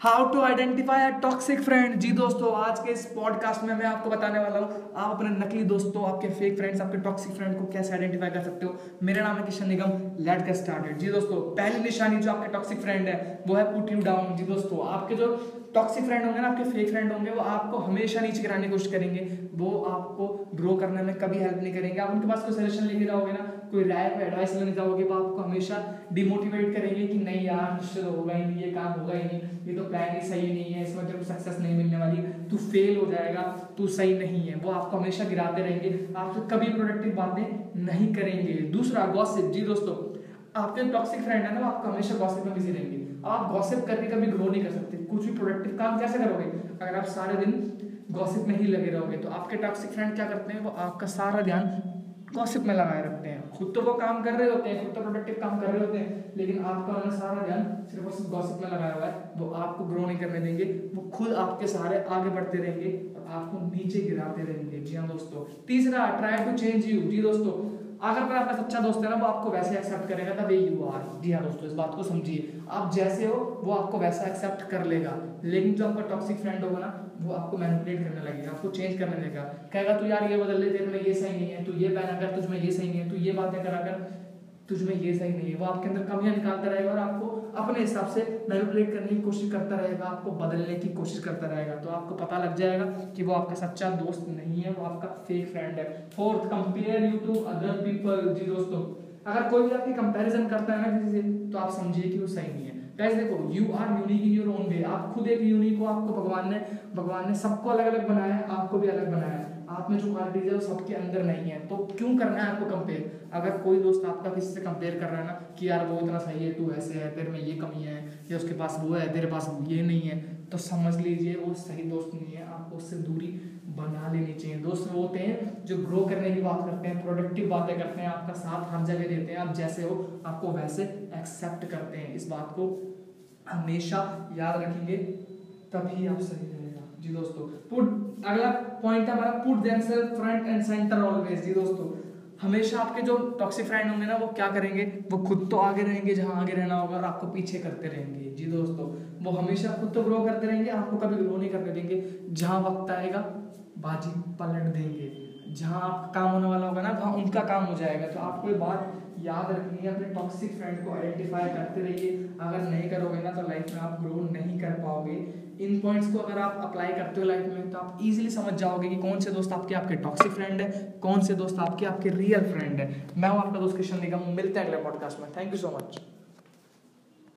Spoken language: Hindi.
How to identify a toxic friend जी दोस्तों, आज के इस पॉडकास्ट में मैं आपको बताने वाला हूँ, आप अपने नकली दोस्तों, आपके फेक फ्रेंड्स आपके टॉक्सिक फ्रेंड को कैसे आइडेंटिफाई कर सकते हो? मेरा नाम है Kishan Nigam let get started जी दोस्तों, पहली निशानी जो आपके टॉक्सिक फ्रेंड है, वो है पुट यू डाउन जी दोस्तों, आपके जो टॉक्सिक फ्रेंड होंगे ना, आपके फेक फ्रेंड होंगे, वो आपको हमेशा नीचे गिराने की कोशिश करेंगे। वो आपको ग्रो करने में कभी हेल्प नहीं करेंगे। आप उनके पास कोई सजेशन लेके जाओगे ना, कोई राय, कोई एडवाइस लेने जाओगे, वो आपको हमेशा डिमोटिवेट करेंगे कि नहीं यार निश्चित होगा ही नहीं, ये काम होगा ही नहीं। ये तो प्लान ही सही नहीं है, इसमें तेरे को सक्सेस नहीं मिलने वाली, तू फेल हो जाएगा, तू सही नहीं है। वो आपको हमेशा गिराते रहेंगे। आपसे कभी प्रोडक्टिव बातें नहीं करेंगे। दूसरा गॉसिप जी दोस्तों, आपके टॉक्सिक फ्रेंड है ना, वो आपको हमेशा गॉसिप में बिज़ी रहेंगे। आप गॉसिप करके कभी ग्रो नहीं कर सकते। कुछ भी प्रोडक्टिव काम कैसे करोगे? अगर आप सारे दिन गॉसिप में ही लगे रहोगे तो आपके टॉक्सिक फ्रेंड क्या करते हैं? वो आपका सारा ध्यान गॉसिप में लगाए रखते हैं। खुद तो वो काम कर रहे होते हैं, खुद तो प्रोडक्टिव काम कर रहे होते हैं, लेकिन आपका अगर सारा ध्यान सिर्फ़ और सिर्फ़ गॉसिप में लगाया हुआ है। वो आपको ग्रो नहीं करने देंगे, वो खुद आपके सहारे आगे बढ़ते रहेंगे और आपको नीचे गिराते रहेंगे। जी हाँ दोस्तों, तीसरा ट्राई टू चेंज यू जी दोस्तों अगर कोई आपका सच्चा दोस्त है ना, वो आपको वैसे एक्सेप्ट करेगा द वे यू आर जी हाँ दोस्तों, इस बात को समझिए। आप जैसे हो, वो आपको वैसा एक्सेप्ट कर लेगा। लेकिन जो आपका टॉक्सिक फ्रेंड होगा ना, वो आपको मैनिपुलेट करने लगेगा, आपको चेंज करने लगेगा। कहेगा, तू यार ये बदल ले तेरे में ये सही नहीं है, तू ये पहना कर तुझमें ये सही नहीं है, तू ये बातें करा कर तुझ में ये सही नहीं है। वो आपके अंदर कमियाँ निकालता रहेगा और आपको अपने हिसाब से मैनिपुलेट करने की कोशिश करता रहेगा, आपको बदलने की कोशिश करता रहेगा। तो आपको पता लग जाएगा कि वो आपका सच्चा दोस्त नहीं है, वो आपका फेक फ्रेंड है। Fourth compare you to other people जी दोस्तों, अगर कोई भी आपकी कंपैरिजन करता है ना किसी से तो आप समझिए कि वो सही नहीं है। देखो you are unique in your own way आप खुद एक यूनिक हो, आपको भगवान ने भगवान ने सबको अलग अलग बनाया है, आपको भी अलग बनाया है। आप में जो क्वालिटीज है वो सबके अंदर नहीं है। तो क्यों करना है आपको कंपेयर अगर कोई दोस्त आपका किसी से कंपेयर कर रहा है ना कि यार वो इतना सही है, तू ऐसे है, तेरे में ये कमी है, या उसके पास वो है, तेरे पास ये नहीं है तो समझ लीजिए वो सही दोस्त नहीं है। आपको उससे दूरी बना लेनी चाहिए। दोस्त वो होते हैं जो ग्रो करने की बात करते हैं प्रोडक्टिव बातें करते हैं, आपका साथ हर जगह देते हैं, आप जैसे हो, आपको वैसे एक्सेप्ट करते हैं। इस बात को हमेशा याद रखेंगे, तभी आप सही रहेगा। जी दोस्तों पुट अगला पॉइंट हमारा put themselves front and centre always जी दोस्तों। हमेशा आपके जो टॉक्सिक फ्रेंड होंगे ना, वो क्या करेंगे? वो खुद तो आगे रहेंगे, जहाँ आगे रहना होगा, और आपको पीछे करते रहेंगे, जी दोस्तों। वो हमेशा खुद तो ग्रो करते रहेंगे, आपको कभी ग्रो नहीं करने देंगे। जहाँ वक्त आएगा, बाजी पलट देंगे। जहाँ आपका काम होने वाला होगा ना, वहाँ उनका काम हो जाएगा। तो आपको ये बात याद रखनी है अपने टॉक्सिक फ्रेंड को आइडेंटिफाई करते रहिए। अगर नहीं करोगे ना तो लाइफ में आप ग्रो नहीं कर पाओगे। इन पॉइंट्स को अगर आप अप्लाई करते हो लाइफ में तो आप इजीली समझ जाओगे कि कौन से दोस्त आपके आपके टॉक्सिक फ्रेंड है, कौन से दोस्त आपके आपके रियल फ्रेंड है। मैं हूँ आपका दोस्त किशन निगम, मिलते हैं अगले पॉडकास्ट में। Thank you so much